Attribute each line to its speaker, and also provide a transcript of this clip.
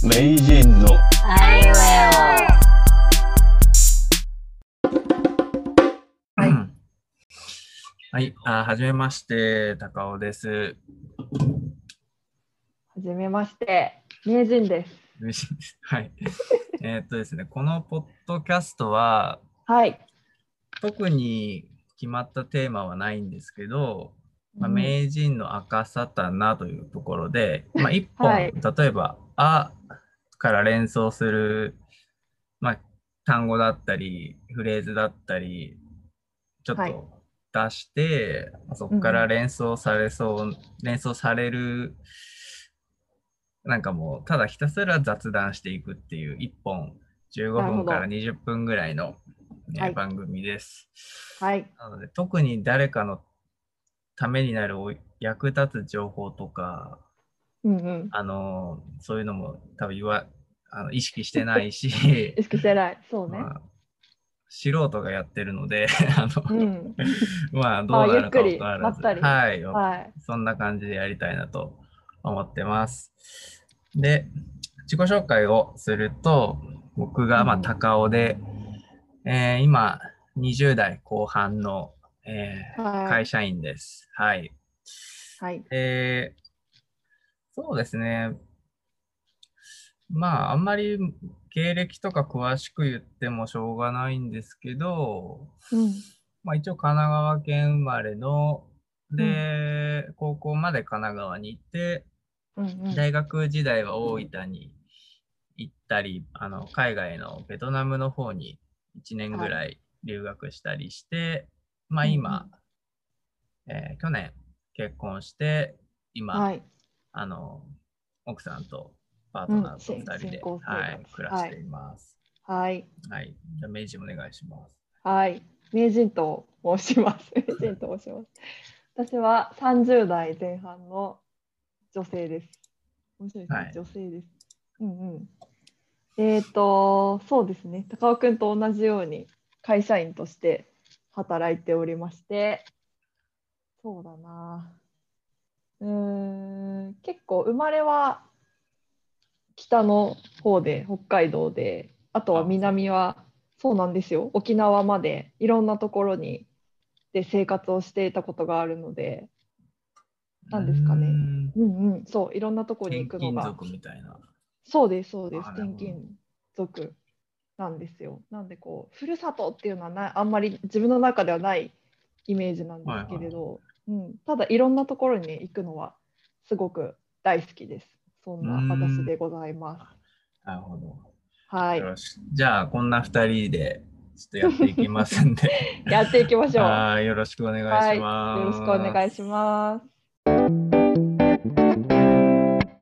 Speaker 1: 名人の
Speaker 2: あいうえ
Speaker 3: はい。はい、あはじめまして、高尾です。
Speaker 4: はじめまして、名人です。
Speaker 3: 嬉しいです。はい。えーっとですね、このポッドキャストは、
Speaker 4: はい。
Speaker 3: 特に決まったテーマはないんですけど、まあ、
Speaker 4: うん。
Speaker 3: 名人の赤サタナというところで、まあ、一本、
Speaker 4: はい。
Speaker 3: 例えば、あから連想する、まあ、単語だったり、フレーズだったり、ちょっ
Speaker 4: はい。
Speaker 3: と出して、そこから連想されそう、連想される、なんかもう、ただひたすら雑談していくっていう、一本15
Speaker 4: なるほど。
Speaker 3: 分から20分ぐらいの、ね
Speaker 4: はい。
Speaker 3: 番組です。
Speaker 4: はい。
Speaker 3: なので、特に誰かのためになるお役立つ情報とか、
Speaker 4: うんうん。
Speaker 3: あのそういうのも多分言わあの意識してないし、
Speaker 4: 意識してない。そうね。
Speaker 3: まあ素人がやってるので、あの
Speaker 4: うん。
Speaker 3: まあどうなるか分からず、はい、
Speaker 4: はい。
Speaker 3: そんな感じでやりたいなと思ってます。で、自己紹介をすると、僕がまあ
Speaker 4: うん
Speaker 3: 高尾で、えー今20代後半の、えー
Speaker 4: はい
Speaker 3: 会社員です。はい。
Speaker 4: はい。
Speaker 3: えーそうですね。まあ、あんまり経歴とか詳しく言ってもしょうがないんですけど、
Speaker 4: うん。
Speaker 3: まあ一応神奈川県生まれの、で、高校まで神奈川に行って、
Speaker 4: うんうん。
Speaker 3: 大学時代は大分に行ったり、あの海外のベトナムの方に1年ぐらい留学したりして、まあ今、えー去年結婚して、今、
Speaker 4: はい。
Speaker 3: あの奥さんとパートナーと
Speaker 4: うん
Speaker 3: 2人で、
Speaker 4: 新婚生活
Speaker 3: はい、暮らしています。
Speaker 4: はい。
Speaker 3: はい。じゃあ、明治お願いします。
Speaker 4: はい。名人と申します。名人と申します。私は30代前半の女性です。面白いですね。
Speaker 3: はい
Speaker 4: 女性です。うんうん。えっ、と、そうですね。高尾くんと同じように会社員として働いておりまして、そうだな。うーん、結構生まれは北の方で、北海道で、あとは南は、そうなんですよ。沖縄までいろんなところにで生活をしていたことがあるので、なんですかね。
Speaker 3: うーん。
Speaker 4: うんうん、そう、いろんなとこに
Speaker 3: 転
Speaker 4: 行くのが、
Speaker 3: 勤族みたいな。
Speaker 4: そうです、そうです、転勤族なんですよ。なんでこう、ふるさとっていうのはなあんまり自分の中ではないイメージなんですけれど、うん、ただいろんなところに行くのはすごく大好きです。そんな私でございます。
Speaker 3: なるほど。
Speaker 4: はい。
Speaker 3: じゃあ、こんな2人でちょっとやっていきますんで。
Speaker 4: やっていきましょう。
Speaker 3: はいよろしくお願いします。
Speaker 4: よろしくお願いします。